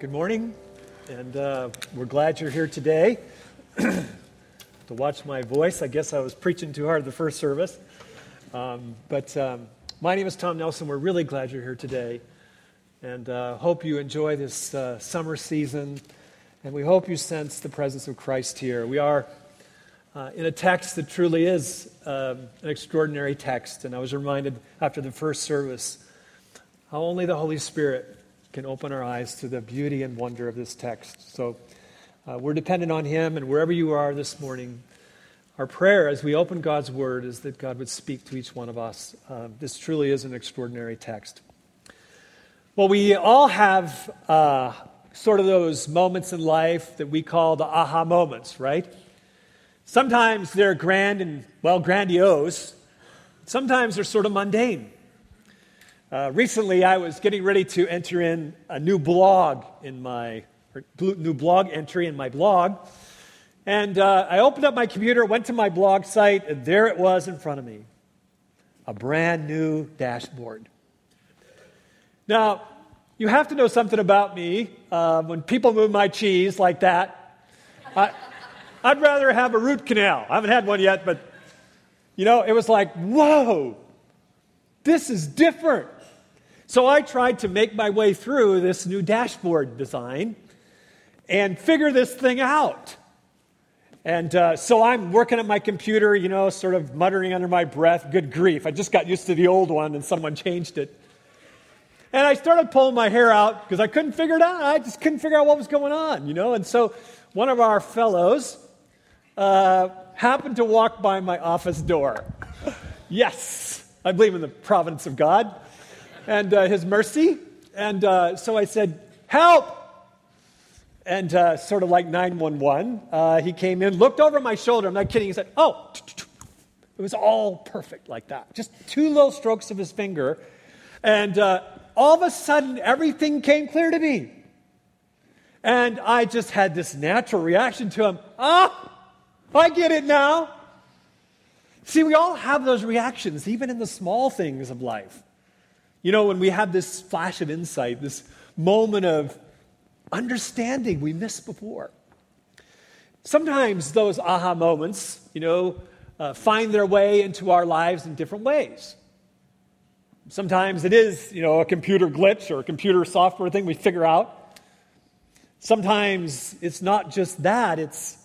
Good morning, and uh, we're glad you're here today. to watch my voice, I guess I was preaching too hard the first service. Um, but um, my name is Tom Nelson. We're really glad you're here today, and uh, hope you enjoy this uh, summer season. And we hope you sense the presence of Christ here. We are uh, in a text that truly is um, an extraordinary text, and I was reminded after the first service how only the Holy Spirit can open our eyes to the beauty and wonder of this text. So uh, we're dependent on Him, and wherever you are this morning, our prayer as we open God's Word is that God would speak to each one of us. Uh, this truly is an extraordinary text. Well, we all have uh, sort of those moments in life that we call the aha moments, right? Sometimes they're grand and, well, grandiose. Sometimes they're sort of mundane. Uh, recently, I was getting ready to enter in a new blog in my new blog entry in my blog, and uh, I opened up my computer, went to my blog site, and there it was in front of me, a brand new dashboard. Now, you have to know something about me. Uh, when people move my cheese like that, I, I'd rather have a root canal. I haven't had one yet, but you know, it was like, whoa, this is different. So I tried to make my way through this new dashboard design and figure this thing out. And uh, so I'm working at my computer, you know, sort of muttering under my breath, good grief. I just got used to the old one and someone changed it. And I started pulling my hair out because I couldn't figure it out. I just couldn't figure out what was going on, you know. And so one of our fellows uh, happened to walk by my office door. yes, I believe in the providence of God and uh, his mercy. And uh, so I said, Help! And uh, sort of like 911, uh, he came in, looked over my shoulder. I'm not kidding. He said, Oh, it was all perfect like that. Just two little strokes of his finger. And uh, all of a sudden, everything came clear to me. And I just had this natural reaction to him. Ah, I get it now. See, we all have those reactions, even in the small things of life. You know, when we have this flash of insight, this moment of understanding we missed before. Sometimes those aha moments, you know, uh, find their way into our lives in different ways. Sometimes it is, you know, a computer glitch or a computer software thing we figure out. Sometimes it's not just that, it's,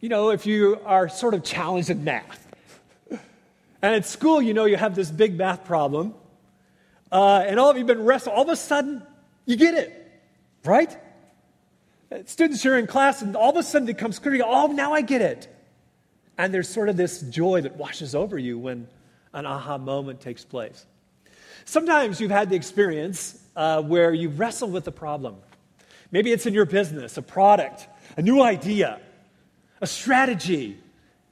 you know, if you are sort of challenged in math. And at school, you know, you have this big math problem, uh, and all of you have been wrestling. All of a sudden, you get it, right? Uh, students here in class, and all of a sudden it comes clear. To you, oh, now I get it. And there's sort of this joy that washes over you when an aha moment takes place. Sometimes you've had the experience uh, where you wrestle with a problem. Maybe it's in your business, a product, a new idea, a strategy,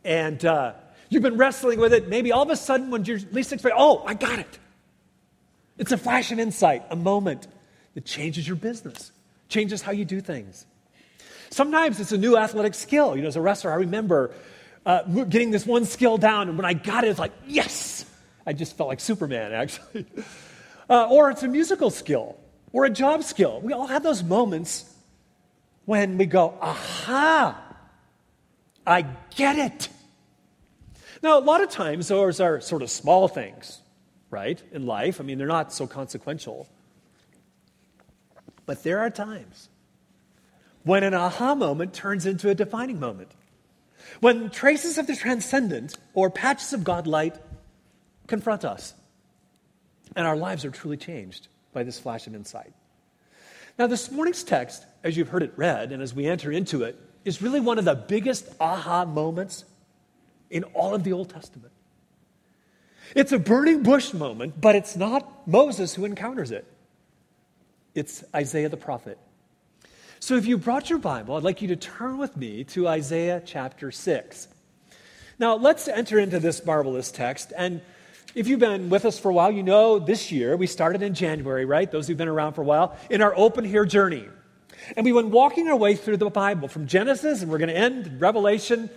and uh, You've been wrestling with it. Maybe all of a sudden, when you're least expecting, oh, I got it. It's a flash of insight, a moment that changes your business, changes how you do things. Sometimes it's a new athletic skill. You know, as a wrestler, I remember uh, getting this one skill down, and when I got it, it's like, yes! I just felt like Superman, actually. Uh, or it's a musical skill or a job skill. We all have those moments when we go, aha, I get it. Now, a lot of times, those are sort of small things, right, in life. I mean, they're not so consequential. But there are times when an aha moment turns into a defining moment. When traces of the transcendent or patches of God light confront us, and our lives are truly changed by this flash of insight. Now, this morning's text, as you've heard it read, and as we enter into it, is really one of the biggest aha moments in all of the Old Testament. It's a burning bush moment, but it's not Moses who encounters it. It's Isaiah the prophet. So if you brought your Bible, I'd like you to turn with me to Isaiah chapter 6. Now, let's enter into this marvelous text. And if you've been with us for a while, you know this year, we started in January, right? Those who've been around for a while, in our open here journey. And we went walking our way through the Bible from Genesis, and we're going to end Revelation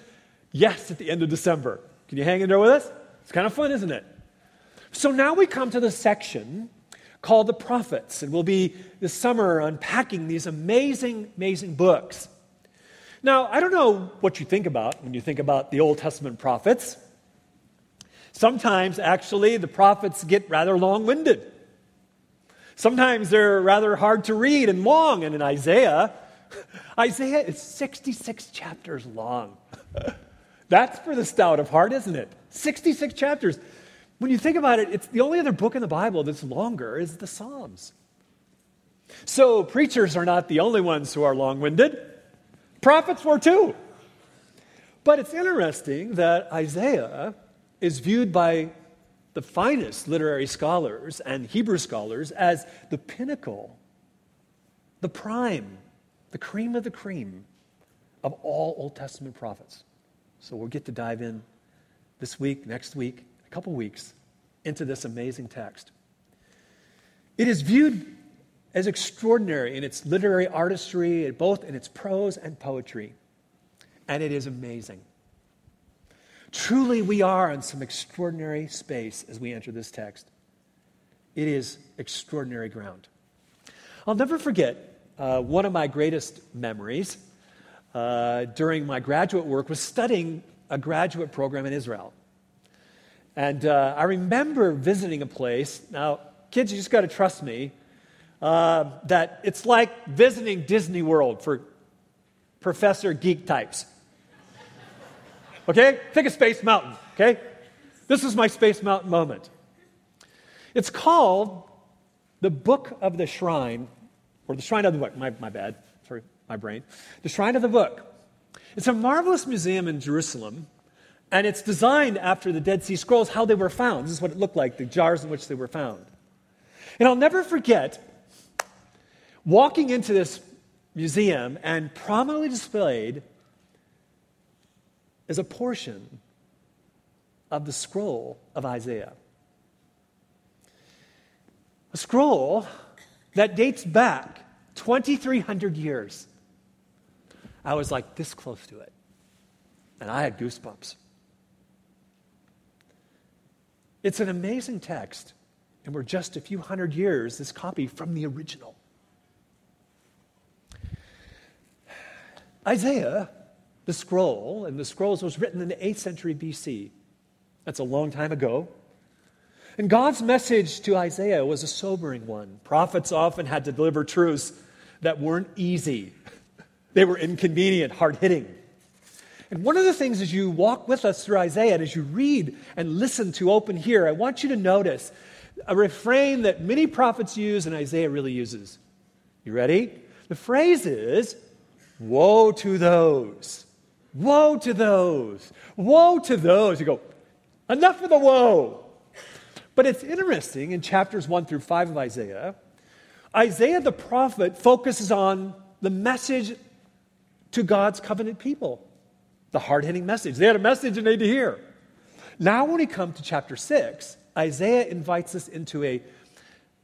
Yes, at the end of December. Can you hang in there with us? It's kind of fun, isn't it? So now we come to the section called the prophets. And we'll be this summer unpacking these amazing, amazing books. Now, I don't know what you think about when you think about the Old Testament prophets. Sometimes, actually, the prophets get rather long winded. Sometimes they're rather hard to read and long. And in Isaiah, Isaiah is 66 chapters long. That's for the stout of heart, isn't it? 66 chapters. When you think about it, it's the only other book in the Bible that's longer is the Psalms. So preachers are not the only ones who are long-winded. Prophets were too. But it's interesting that Isaiah is viewed by the finest literary scholars and Hebrew scholars as the pinnacle, the prime, the cream of the cream of all Old Testament prophets. So we'll get to dive in this week, next week, a couple weeks into this amazing text. It is viewed as extraordinary in its literary artistry, both in its prose and poetry. And it is amazing. Truly, we are in some extraordinary space as we enter this text. It is extraordinary ground. I'll never forget uh, one of my greatest memories uh, during my graduate work was studying a graduate program in Israel. And uh, I remember visiting a place. Now, kids, you just got to trust me uh, that it's like visiting Disney World for professor geek types. Okay? Think of Space Mountain, okay? This is my Space Mountain moment. It's called the Book of the Shrine, or the Shrine of the Book. My, my bad. Sorry, my brain. The Shrine of the Book. It's a marvelous museum in Jerusalem, and it's designed after the Dead Sea Scrolls, how they were found. This is what it looked like, the jars in which they were found. And I'll never forget walking into this museum and prominently displayed is a portion of the scroll of Isaiah. A scroll that dates back 2,300 years. I was like this close to it, and I had goosebumps. It's an amazing text, and we're just a few hundred years this copy from the original. Isaiah the scroll, and the scrolls was written in the 8th century BC. That's a long time ago. And God's message to Isaiah was a sobering one. Prophets often had to deliver truths that weren't easy, they were inconvenient, hard hitting. And one of the things as you walk with us through Isaiah and as you read and listen to Open Here, I want you to notice a refrain that many prophets use and Isaiah really uses. You ready? The phrase is, Woe to those Woe to those. Woe to those. You go, enough of the woe. But it's interesting in chapters 1 through 5 of Isaiah, Isaiah the prophet focuses on the message to God's covenant people, the hard hitting message. They had a message and they to hear. Now, when we come to chapter 6, Isaiah invites us into a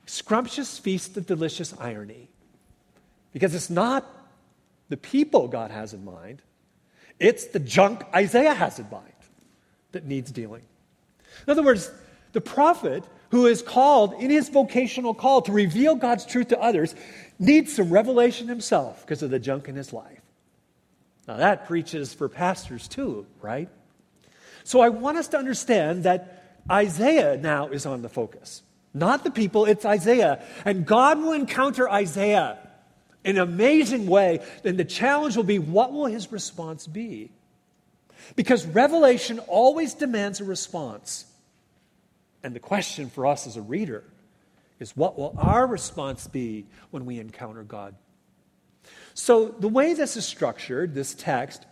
scrumptious feast of delicious irony. Because it's not the people God has in mind, it's the junk Isaiah has in mind that needs dealing. In other words, the prophet who is called in his vocational call to reveal God's truth to others needs some revelation himself because of the junk in his life. Now, that preaches for pastors too, right? So I want us to understand that Isaiah now is on the focus. Not the people, it's Isaiah. And God will encounter Isaiah in an amazing way, then the challenge will be what will his response be? Because revelation always demands a response. And the question for us as a reader is what will our response be when we encounter God? So, the way this is structured, this text,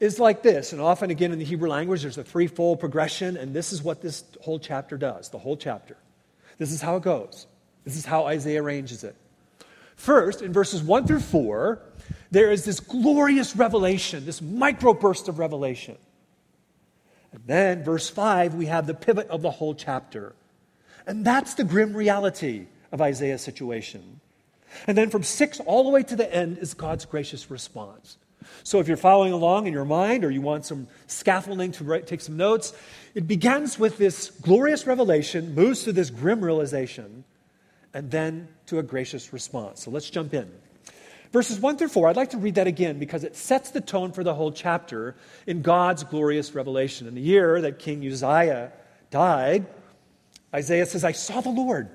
is like this. And often, again, in the Hebrew language, there's a threefold progression, and this is what this whole chapter does the whole chapter. This is how it goes. This is how Isaiah arranges it. First, in verses 1 through 4, there is this glorious revelation, this microburst of revelation. And then, verse 5, we have the pivot of the whole chapter. And that's the grim reality of Isaiah's situation. And then from 6 all the way to the end is God's gracious response. So if you're following along in your mind or you want some scaffolding to write, take some notes, it begins with this glorious revelation, moves to this grim realization, and then to a gracious response. So let's jump in. Verses 1 through 4, I'd like to read that again because it sets the tone for the whole chapter in God's glorious revelation. In the year that King Uzziah died, Isaiah says, I saw the Lord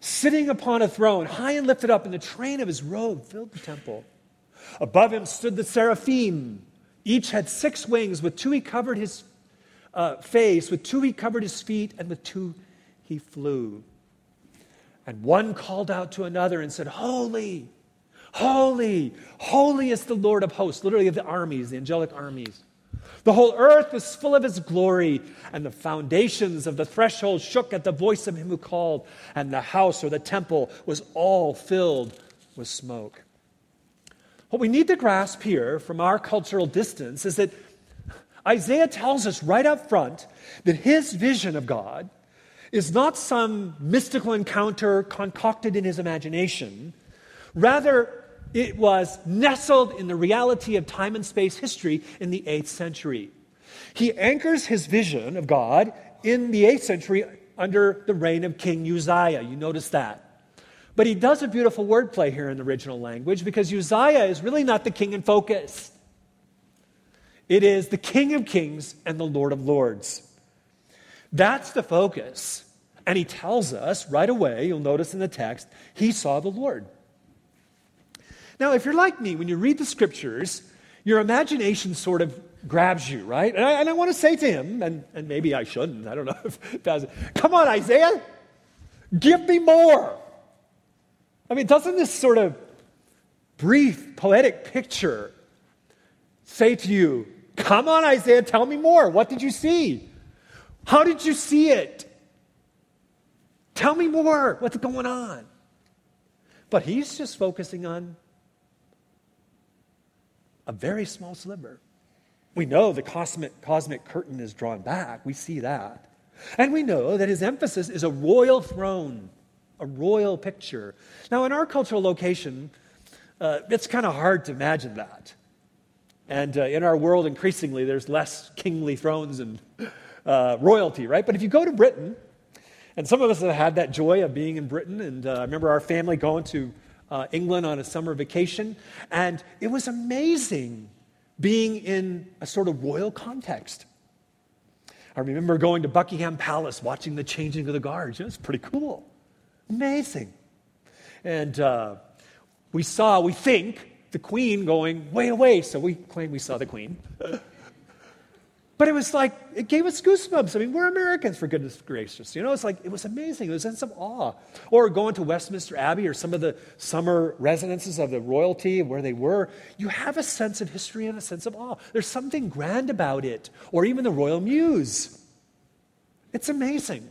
sitting upon a throne, high and lifted up, and the train of his robe filled the temple. Above him stood the seraphim. Each had six wings. With two he covered his uh, face, with two he covered his feet, and with two he flew. And one called out to another and said, Holy, holy, holy is the Lord of hosts, literally of the armies, the angelic armies. The whole earth was full of his glory, and the foundations of the threshold shook at the voice of him who called, and the house or the temple was all filled with smoke. What we need to grasp here from our cultural distance is that Isaiah tells us right up front that his vision of God is not some mystical encounter concocted in his imagination. Rather, it was nestled in the reality of time and space history in the 8th century. He anchors his vision of God in the 8th century under the reign of King Uzziah. You notice that. But he does a beautiful wordplay here in the original language because Uzziah is really not the king in focus. It is the King of Kings and the Lord of Lords. That's the focus. And he tells us right away, you'll notice in the text, he saw the Lord. Now, if you're like me, when you read the scriptures, your imagination sort of grabs you, right? And I, and I want to say to him, and, and maybe I shouldn't, I don't know if does. Come on, Isaiah, give me more. I mean, doesn't this sort of brief, poetic picture say to you, Come on, Isaiah, tell me more. What did you see? How did you see it? Tell me more. What's going on? But he's just focusing on a very small sliver. We know the cosmic, cosmic curtain is drawn back. We see that. And we know that his emphasis is a royal throne a royal picture. Now, in our cultural location, uh, it's kind of hard to imagine that. And uh, in our world, increasingly, there's less kingly thrones and uh, royalty, right? But if you go to Britain, and some of us have had that joy of being in Britain, and uh, I remember our family going to uh, England on a summer vacation, and it was amazing being in a sort of royal context. I remember going to Buckingham Palace, watching the changing of the guards. It was pretty cool. Amazing. And uh, we saw, we think, the queen going way away, so we claim we saw the queen. but it was like, it gave us goosebumps. I mean, we're Americans, for goodness gracious. You know, it's like, it was amazing. It was a sense of awe. Or going to Westminster Abbey or some of the summer residences of the royalty where they were, you have a sense of history and a sense of awe. There's something grand about it. Or even the Royal Mews. It's amazing.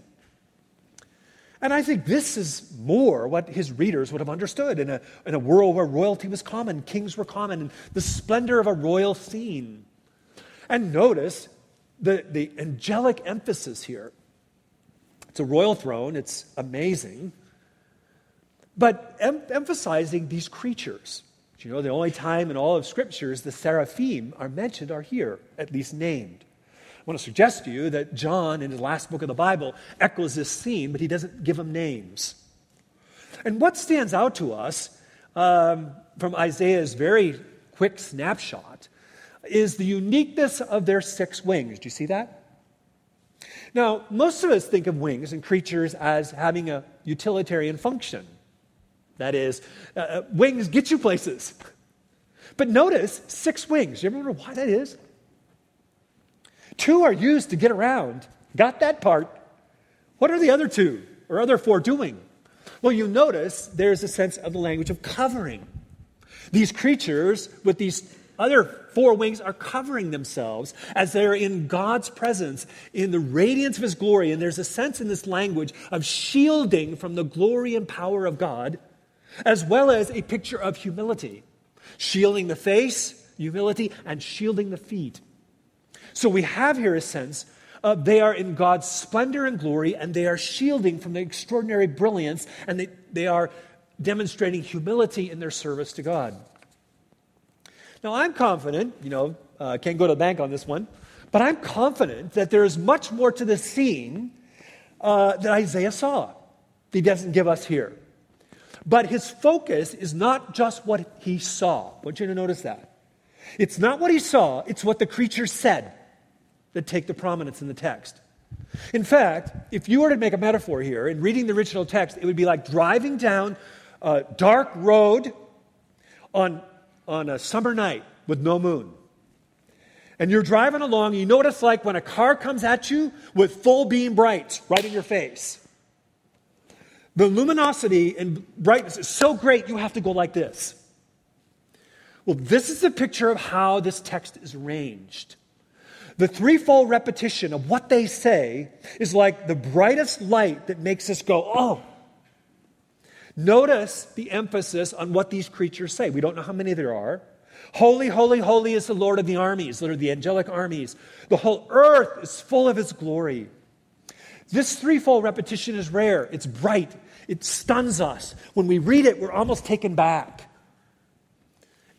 And I think this is more what his readers would have understood in a, in a world where royalty was common, kings were common, and the splendor of a royal scene. And notice the, the angelic emphasis here. It's a royal throne, it's amazing, but em- emphasizing these creatures. You know, the only time in all of scriptures the seraphim are mentioned are here, at least named. I want to suggest to you that John, in his last book of the Bible, echoes this theme, but he doesn't give them names. And what stands out to us um, from Isaiah's very quick snapshot is the uniqueness of their six wings. Do you see that? Now, most of us think of wings and creatures as having a utilitarian function. That is, uh, uh wings get you places. But notice six wings. Do you ever wonder why that is? Two are used to get around. Got that part. What are the other two or other four doing? Well, you notice there's a sense of the language of covering. These creatures with these other four wings are covering themselves as they're in God's presence, in the radiance of His glory. And there's a sense in this language of shielding from the glory and power of God, as well as a picture of humility. Shielding the face, humility, and shielding the feet. So we have here a sense uh, they are in God's splendor and glory, and they are shielding from the extraordinary brilliance, and they, they are demonstrating humility in their service to God. Now, I'm confident, you know, uh, can't go to the bank on this one, but I'm confident that there is much more to the scene uh, that Isaiah saw that he doesn't give us here. But his focus is not just what he saw. I want you to notice that. It's not what he saw, it's what the creature said that take the prominence in the text. In fact, if you were to make a metaphor here in reading the original text, it would be like driving down a dark road on, on a summer night with no moon. And you're driving along, you know what it's like when a car comes at you with full beam brights right in your face. The luminosity and brightness is so great, you have to go like this. Well, this is a picture of how this text is arranged. The threefold repetition of what they say is like the brightest light that makes us go, oh. Notice the emphasis on what these creatures say. We don't know how many there are. Holy, holy, holy is the Lord of the armies, that are the angelic armies. The whole earth is full of his glory. This threefold repetition is rare. It's bright. It stuns us. When we read it, we're almost taken back.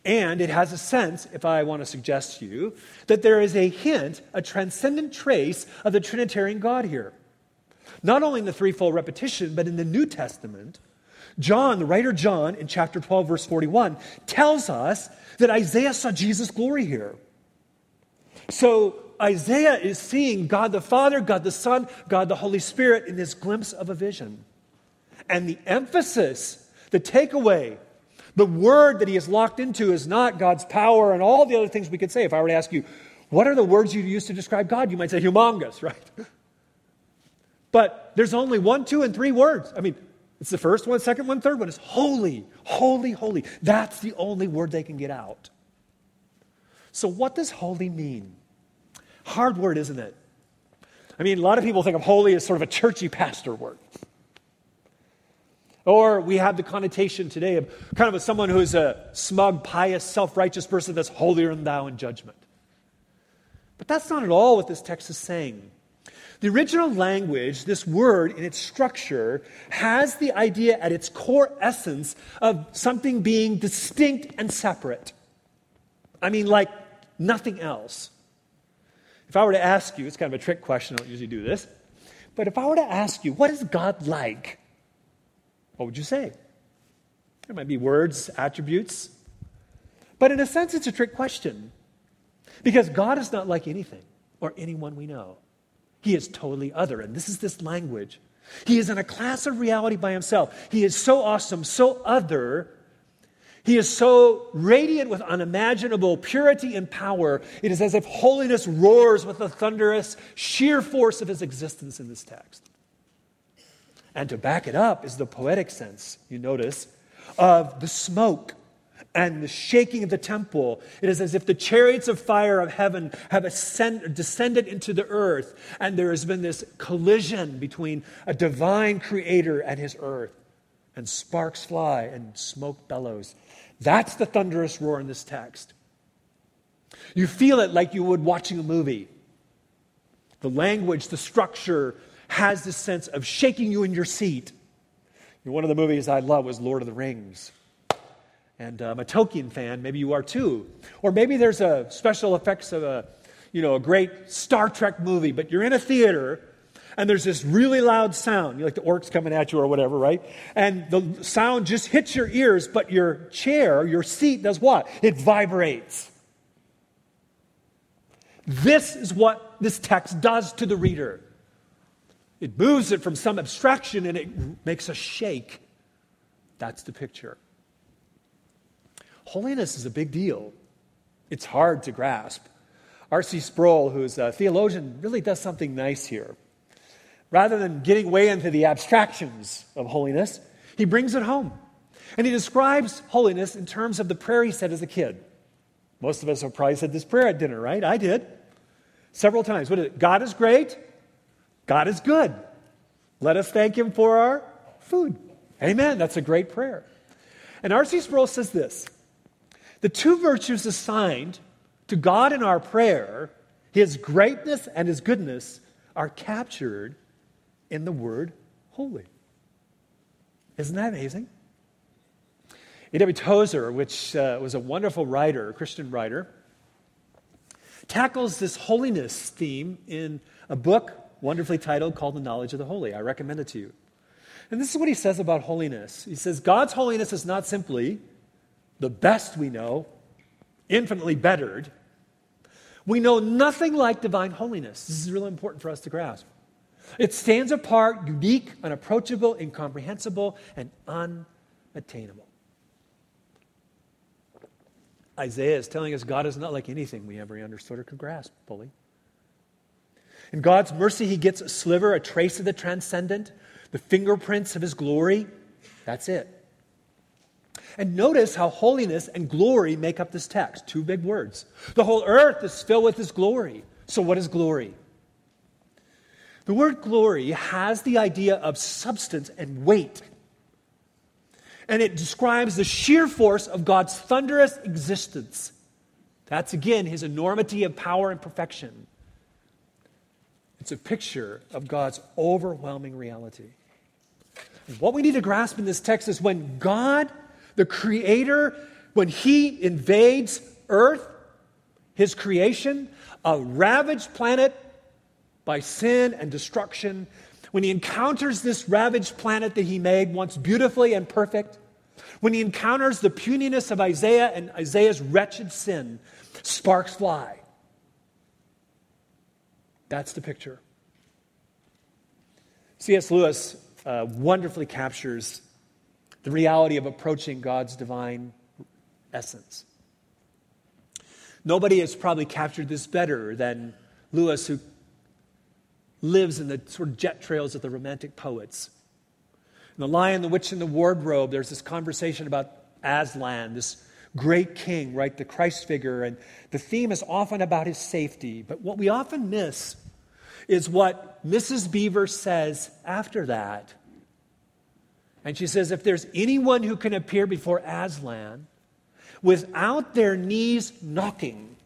And it has a sense, if I want to suggest to you, that there is a hint, a transcendent trace of the Trinitarian God here. Not only in the threefold repetition, but in the New Testament, John, the writer John, in chapter 12, verse 41, tells us that Isaiah saw Jesus' glory here. So Isaiah is seeing God the Father, God the Son, God the Holy Spirit in this glimpse of a vision. And the emphasis, the takeaway, the word that he is locked into is not God's power and all the other things we could say. If I were to ask you, what are the words you use to describe God? You might say humongous, right? But there's only one, two, and three words. I mean, it's the first one, second one, third one. It's holy, holy, holy. That's the only word they can get out. So, what does holy mean? Hard word, isn't it? I mean, a lot of people think of holy as sort of a churchy pastor word. Or we have the connotation today of kind of a, someone who's a smug, pious, self righteous person that's holier than thou in judgment. But that's not at all what this text is saying. The original language, this word in its structure, has the idea at its core essence of something being distinct and separate. I mean, like nothing else. If I were to ask you, it's kind of a trick question, I don't usually do this, but if I were to ask you, what is God like? What would you say? There might be words, attributes. But in a sense, it's a trick question. Because God is not like anything or anyone we know. He is totally other. And this is this language. He is in a class of reality by himself. He is so awesome, so other. He is so radiant with unimaginable purity and power. It is as if holiness roars with the thunderous sheer force of his existence in this text. And to back it up is the poetic sense, you notice, of the smoke and the shaking of the temple. It is as if the chariots of fire of heaven have ascend, descended into the earth, and there has been this collision between a divine creator and his earth. And sparks fly and smoke bellows. That's the thunderous roar in this text. You feel it like you would watching a movie. The language, the structure, has this sense of shaking you in your seat. One of the movies I love was Lord of the Rings. And I'm a Tolkien fan, maybe you are too. Or maybe there's a special effects of a, you know, a great Star Trek movie, but you're in a theater and there's this really loud sound, you like the orcs coming at you or whatever, right? And the sound just hits your ears, but your chair, your seat does what? It vibrates. This is what this text does to the reader. It moves it from some abstraction and it makes us shake. That's the picture. Holiness is a big deal. It's hard to grasp. R.C. Sproul, who's a theologian, really does something nice here. Rather than getting way into the abstractions of holiness, he brings it home. And he describes holiness in terms of the prayer he said as a kid. Most of us have probably said this prayer at dinner, right? I did. Several times. What is it? God is great. God is good. Let us thank Him for our food. Amen. That's a great prayer. And R.C. Sproul says this The two virtues assigned to God in our prayer, His greatness and His goodness, are captured in the word holy. Isn't that amazing? A.W. Tozer, which uh, was a wonderful writer, a Christian writer, tackles this holiness theme in a book wonderfully titled called The Knowledge of the Holy. I recommend it to you. And this is what he says about holiness. He says, God's holiness is not simply the best we know, infinitely bettered. We know nothing like divine holiness. This is really important for us to grasp. It stands apart, unique, unapproachable, incomprehensible, and unattainable. Isaiah is telling us God is not like anything we ever understood or could grasp fully. In God's mercy, He gets a sliver, a trace of the transcendent, the fingerprints of His glory. That's it. And notice how holiness and glory make up this text. Two big words. The whole earth is filled with His glory. So, what is glory? The word glory has the idea of substance and weight. And it describes the sheer force of God's thunderous existence. That's again his enormity of power and perfection. It's a picture of God's overwhelming reality. And what we need to grasp in this text is when God, the Creator, when He invades earth, His creation, a ravaged planet by sin and destruction, when he encounters this ravaged planet that he made once beautifully and perfect, when he encounters the puniness of Isaiah and Isaiah's wretched sin, sparks fly. That's the picture. C.S. Lewis uh, wonderfully captures the reality of approaching God's divine essence. Nobody has probably captured this better than Lewis, who lives in the sort of jet trails of the Romantic poets. In The Lion, the Witch, and the Wardrobe, there's this conversation about Aslan, this great king, right? The Christ figure. And the theme is often about his safety. But what we often miss is what Mrs. Beaver says after that. And she says, if there's anyone who can appear before Aslan without their knees knocking,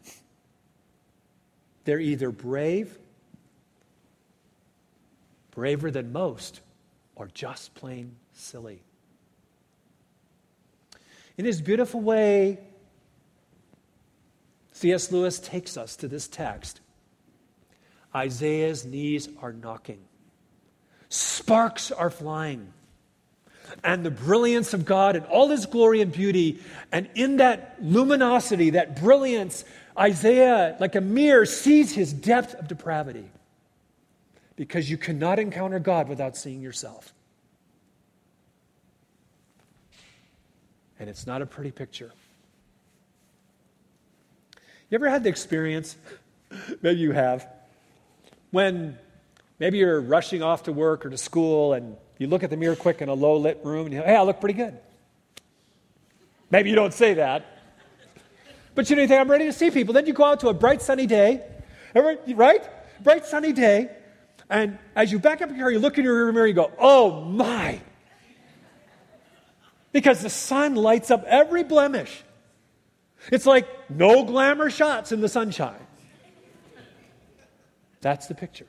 they're either brave braver than most, or just plain silly. In his beautiful way, C.S. Lewis takes us to this text. Isaiah's knees are knocking, sparks are flying. And the brilliance of God and all his glory and beauty, and in that luminosity, that brilliance, Isaiah, like a mirror, sees his depth of depravity because you cannot encounter God without seeing yourself. And it's not a pretty picture. You ever had the experience, maybe you have, when maybe you're rushing off to work or to school and you look at the mirror quick in a low lit room and you go, hey, I look pretty good. Maybe you don't say that. But you know, you think, I'm ready to see people. Then you go out to a bright sunny day, right? Bright sunny day, and as you back up your car, you look in your rear mirror, and you go, oh my. Because the sun lights up every blemish. It's like no glamour shots in the sunshine. That's the picture.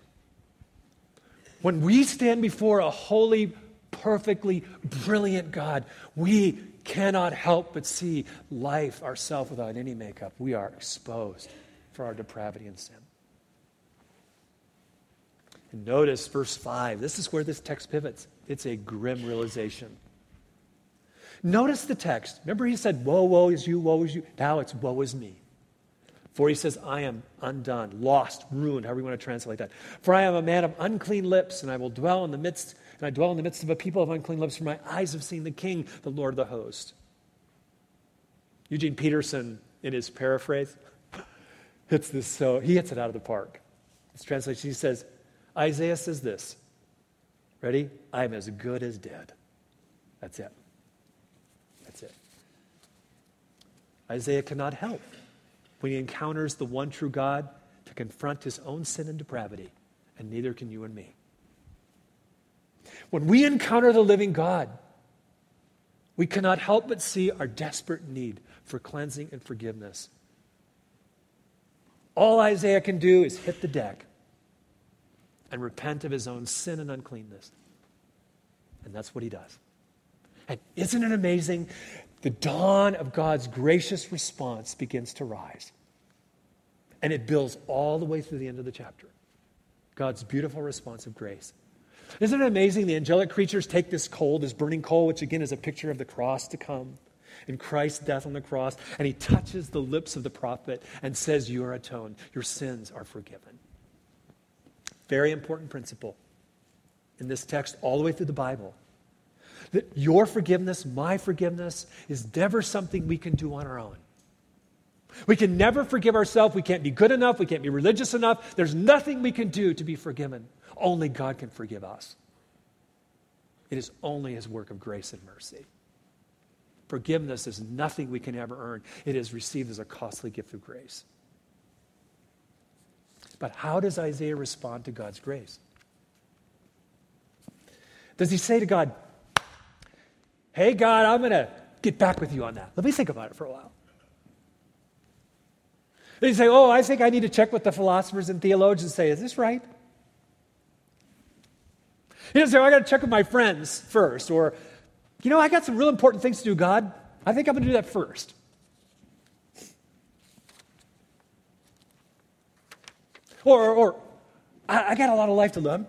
When we stand before a holy, perfectly brilliant God, we cannot help but see life ourselves without any makeup. We are exposed for our depravity and sin. And notice verse 5. This is where this text pivots. It's a grim realization. Notice the text. Remember, he said, Woe, woe is you, woe is you. Now it's woe is me. For he says, I am undone, lost, ruined, however you want to translate that. For I am a man of unclean lips, and I will dwell in the midst, and I dwell in the midst of a people of unclean lips, for my eyes have seen the King, the Lord of the host. Eugene Peterson, in his paraphrase, hits this so he hits it out of the park. His translation, he says, Isaiah says this Ready? I'm as good as dead. That's it. That's it. Isaiah cannot help when he encounters the one true God to confront his own sin and depravity, and neither can you and me. When we encounter the living God, we cannot help but see our desperate need for cleansing and forgiveness. All Isaiah can do is hit the deck and repent of his own sin and uncleanness. And that's what he does. And isn't it amazing the dawn of God's gracious response begins to rise. And it builds all the way through the end of the chapter. God's beautiful response of grace. Isn't it amazing? The angelic creatures take this coal, this burning coal, which again is a picture of the cross to come, and Christ's death on the cross, and he touches the lips of the prophet and says, You are atoned. Your sins are forgiven. Very important principle in this text, all the way through the Bible. That your forgiveness, my forgiveness, is never something we can do on our own. We can never forgive ourselves. We can't be good enough. We can't be religious enough. There's nothing we can do to be forgiven. Only God can forgive us. It is only His work of grace and mercy. Forgiveness is nothing we can ever earn, it is received as a costly gift of grace. But how does Isaiah respond to God's grace? Does he say to God, Hey, God, I'm going to get back with you on that? Let me think about it for a while. Then you say, Oh, I think I need to check with the philosophers and theologians say, Is this right? You know, say, oh, I got to check with my friends first. Or, you know, I got some real important things to do, God. I think I'm going to do that first. Or, or I, I, got a lot of life to live.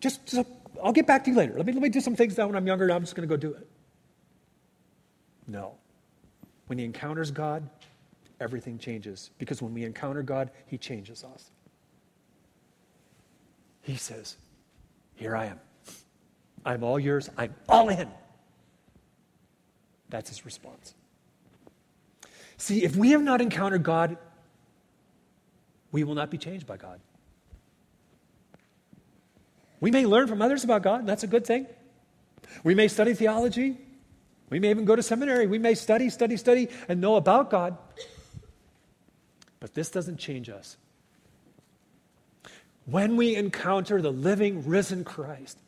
Just, just, I'll get back to you later. Let me, let me do some things now when I'm younger, and I'm just going to go do it. No. When he encounters God, everything changes. Because when we encounter God, he changes us. He says, Here I am. I'm all yours. I'm all in. That's his response. See, if we have not encountered God, we will not be changed by God. We may learn from others about God, and that's a good thing. We may study theology. We may even go to seminary. We may study, study, study, and know about God. But this doesn't change us. When we encounter the living, risen Christ,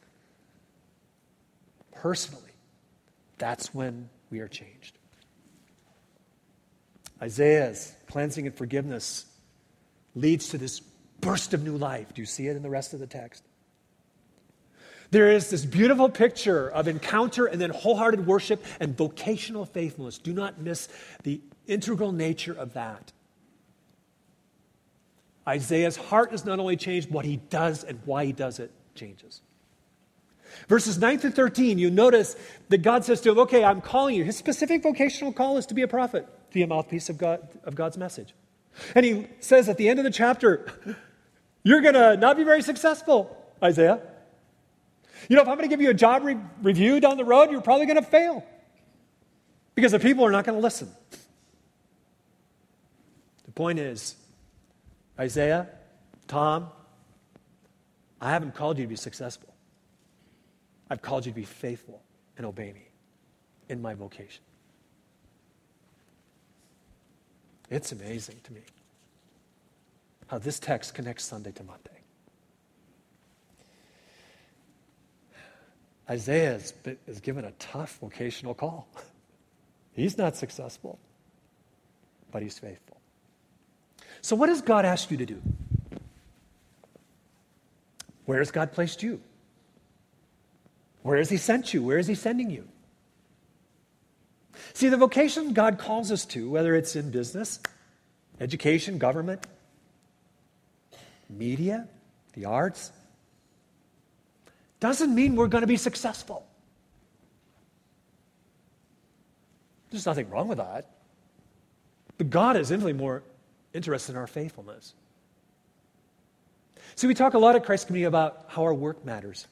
personally, that's when we are changed. Isaiah's cleansing and forgiveness leads to this burst of new life. Do you see it in the rest of the text? There is this beautiful picture of encounter and then wholehearted worship and vocational faithfulness. Do not miss the integral nature of that. Isaiah's heart is not only changed, what he does and why he does it changes. Verses 9 through 13, you notice that God says to him, Okay, I'm calling you. His specific vocational call is to be a prophet, to be a mouthpiece of, God, of God's message. And he says at the end of the chapter, You're going to not be very successful, Isaiah. You know, if I'm going to give you a job re- review down the road, you're probably going to fail because the people are not going to listen. The point is, Isaiah, Tom, I haven't called you to be successful. I've called you to be faithful and obey me in my vocation. It's amazing to me how this text connects Sunday to Monday. Isaiah is, is given a tough vocational call. He's not successful, but he's faithful. So, what does God ask you to do? Where has God placed you? Where has He sent you? Where is He sending you? See, the vocation God calls us to, whether it's in business, education, government, media, the arts, doesn't mean we're going to be successful. There's nothing wrong with that. But God is infinitely more interested in our faithfulness. See, we talk a lot at Christ Community about how our work matters.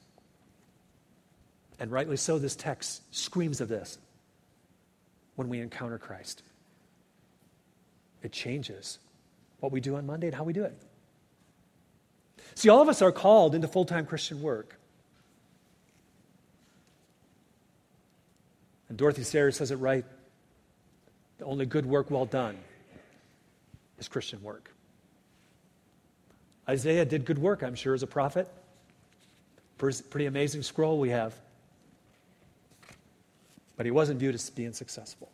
And rightly so, this text screams of this when we encounter Christ. It changes what we do on Monday and how we do it. See, all of us are called into full time Christian work. And Dorothy Sayers says it right the only good work well done is Christian work. Isaiah did good work, I'm sure, as a prophet. Pretty amazing scroll we have. But he wasn't viewed as being successful.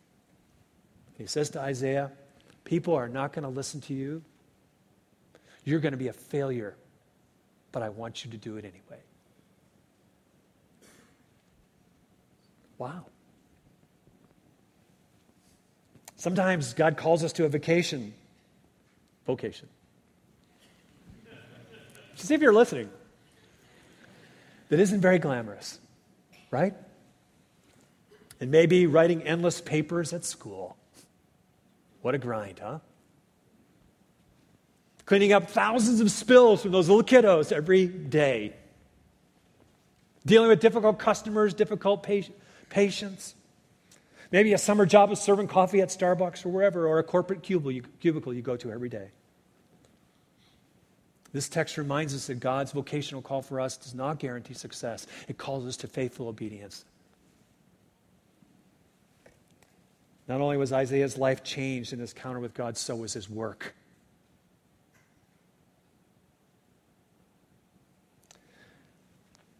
He says to Isaiah, People are not going to listen to you. You're going to be a failure, but I want you to do it anyway. Wow. Sometimes God calls us to a vacation. Vocation. See if you're listening. That isn't very glamorous, right? And maybe writing endless papers at school. What a grind, huh? Cleaning up thousands of spills from those little kiddos every day. Dealing with difficult customers, difficult patients. Maybe a summer job of serving coffee at Starbucks or wherever, or a corporate cubicle you, go to every day. This text reminds us that God's vocational call for us does not guarantee success, it calls us to faithful obedience. Not only was Isaiah's life changed in his encounter with God, so was his work.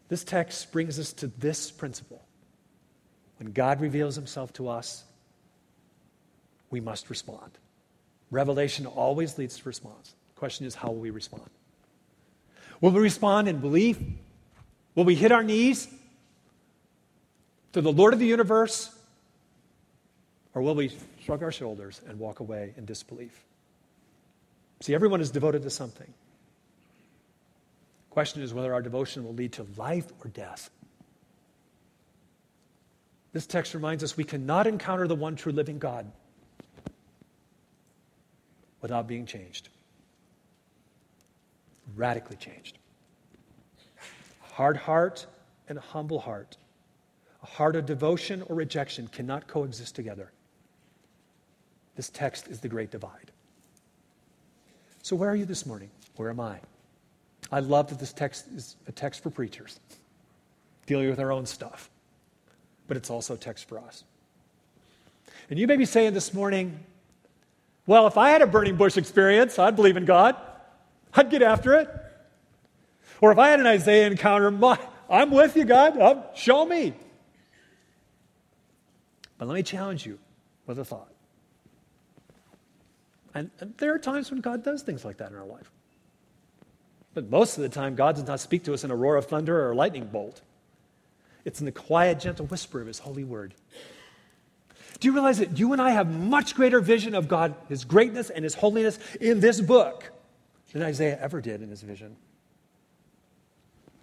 This text brings us to this principle. When God reveals himself to us, we must respond. Revelation always leads to response. The question is, how will we respond? Will we respond in belief? Will we hit our knees to the Lord of the universe? Or will we shrug our shoulders and walk away in disbelief? See, everyone is devoted to something. The Question is whether our devotion will lead to life or death. This text reminds us we cannot encounter the one true living God without being changed. Radically changed. Hard heart and a humble heart. A heart of devotion or rejection cannot coexist together. This text is the great divide. So, where are you this morning? Where am I? I love that this text is a text for preachers, dealing with our own stuff, but it's also text for us. And you may be saying this morning, well, if I had a burning bush experience, I'd believe in God. I'd get after it. Or if I had an Isaiah encounter, I'm with you, God. Um, show me. But let me challenge you with a thought. And, and there are times when God does things like that in our life. But most of the time, God does not speak to us in a roar of thunder or a lightning bolt. It's in the quiet, gentle whisper of His holy word. Do you realize that you and I have much greater vision of God, His greatness, and His holiness in this book than Isaiah ever did in his vision?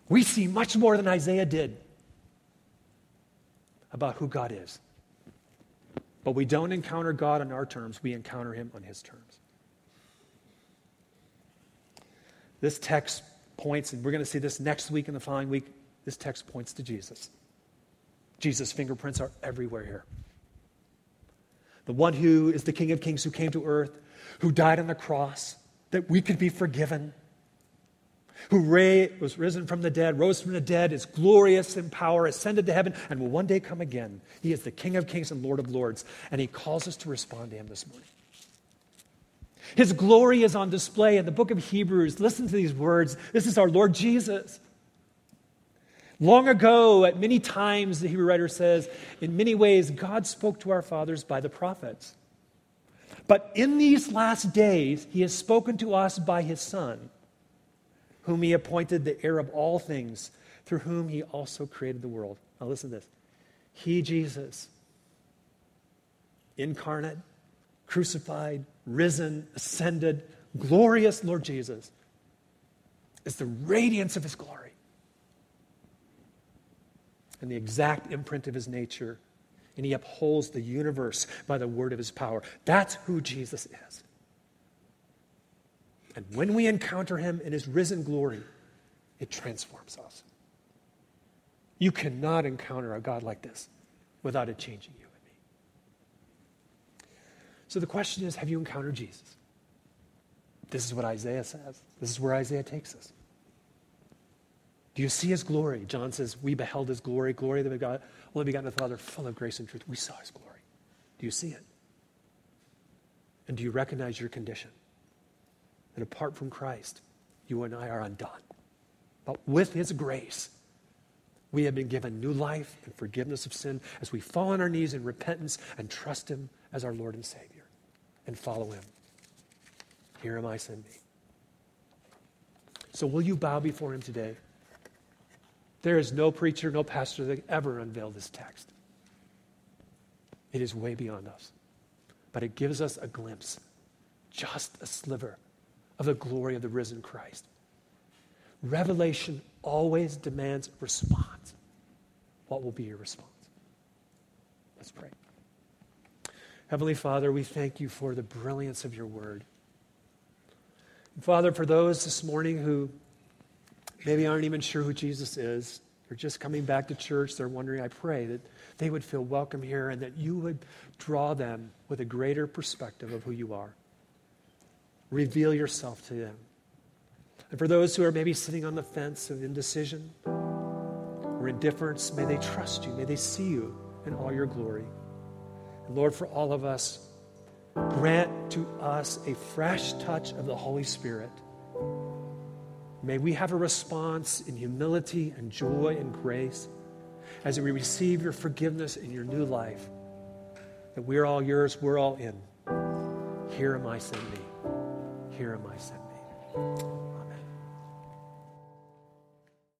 We see much more than Isaiah did about who God is. But we don't encounter God on our terms, we encounter Him on His terms. This text points, and we're going to see this next week and the following week, this text points to Jesus. Jesus' fingerprints are everywhere here. The one who is the King of Kings who came to earth, who died on the cross that we could be forgiven, who was risen from the dead, rose from the dead, is glorious in power, ascended to heaven, and will one day come again. He is the King of Kings and Lord of Lords, and He calls us to respond to Him this morning. His glory is on display in the book of Hebrews. Listen to these words. This is our Lord Jesus. Long ago, at many times, the Hebrew writer says, in many ways, God spoke to our fathers by the prophets. But in these last days, he has spoken to us by his Son, whom he appointed the heir of all things, through whom he also created the world. Now, listen to this. He, Jesus, incarnate, crucified, risen, ascended, glorious Lord Jesus is the radiance of his glory and the exact imprint of his nature. And he upholds the universe by the word of his power. That's who Jesus is. And when we encounter him in his risen glory, it transforms us. You cannot encounter a God like this without it changing you. And me. So the question is have you encountered Jesus? This is what Isaiah says. This is where Isaiah takes us. Do you see his glory? John says, We beheld his glory, glory that we got, only begotten of the Father, full of grace and truth. We saw his glory. Do you see it? And do you recognize your condition? That apart from Christ, you and I are undone. But with his grace, we have been given new life and forgiveness of sin as we fall on our knees in repentance and trust him as our Lord and Savior and follow him. Here am I, send me. So, will you bow before him today? There is no preacher, no pastor that ever unveiled this text. It is way beyond us. but it gives us a glimpse, just a sliver, of the glory of the risen Christ. Revelation always demands response. What will be your response? Let's pray. Heavenly Father, we thank you for the brilliance of your word. Father, for those this morning who maybe aren't even sure who Jesus is, they're just coming back to church, they're wondering, I pray that they would feel welcome here and that you would draw them with a greater perspective of who you are. Reveal yourself to them. And for those who are maybe sitting on the fence of indecision or indifference, may they trust you. May they see you in all your glory. And Lord, for all of us, grant to us a fresh touch of the Holy Spirit. May we have a response in humility and joy and grace as we receive your forgiveness in your new life. That we're all yours, we're all in. Here am I, send me. Here am I, send me.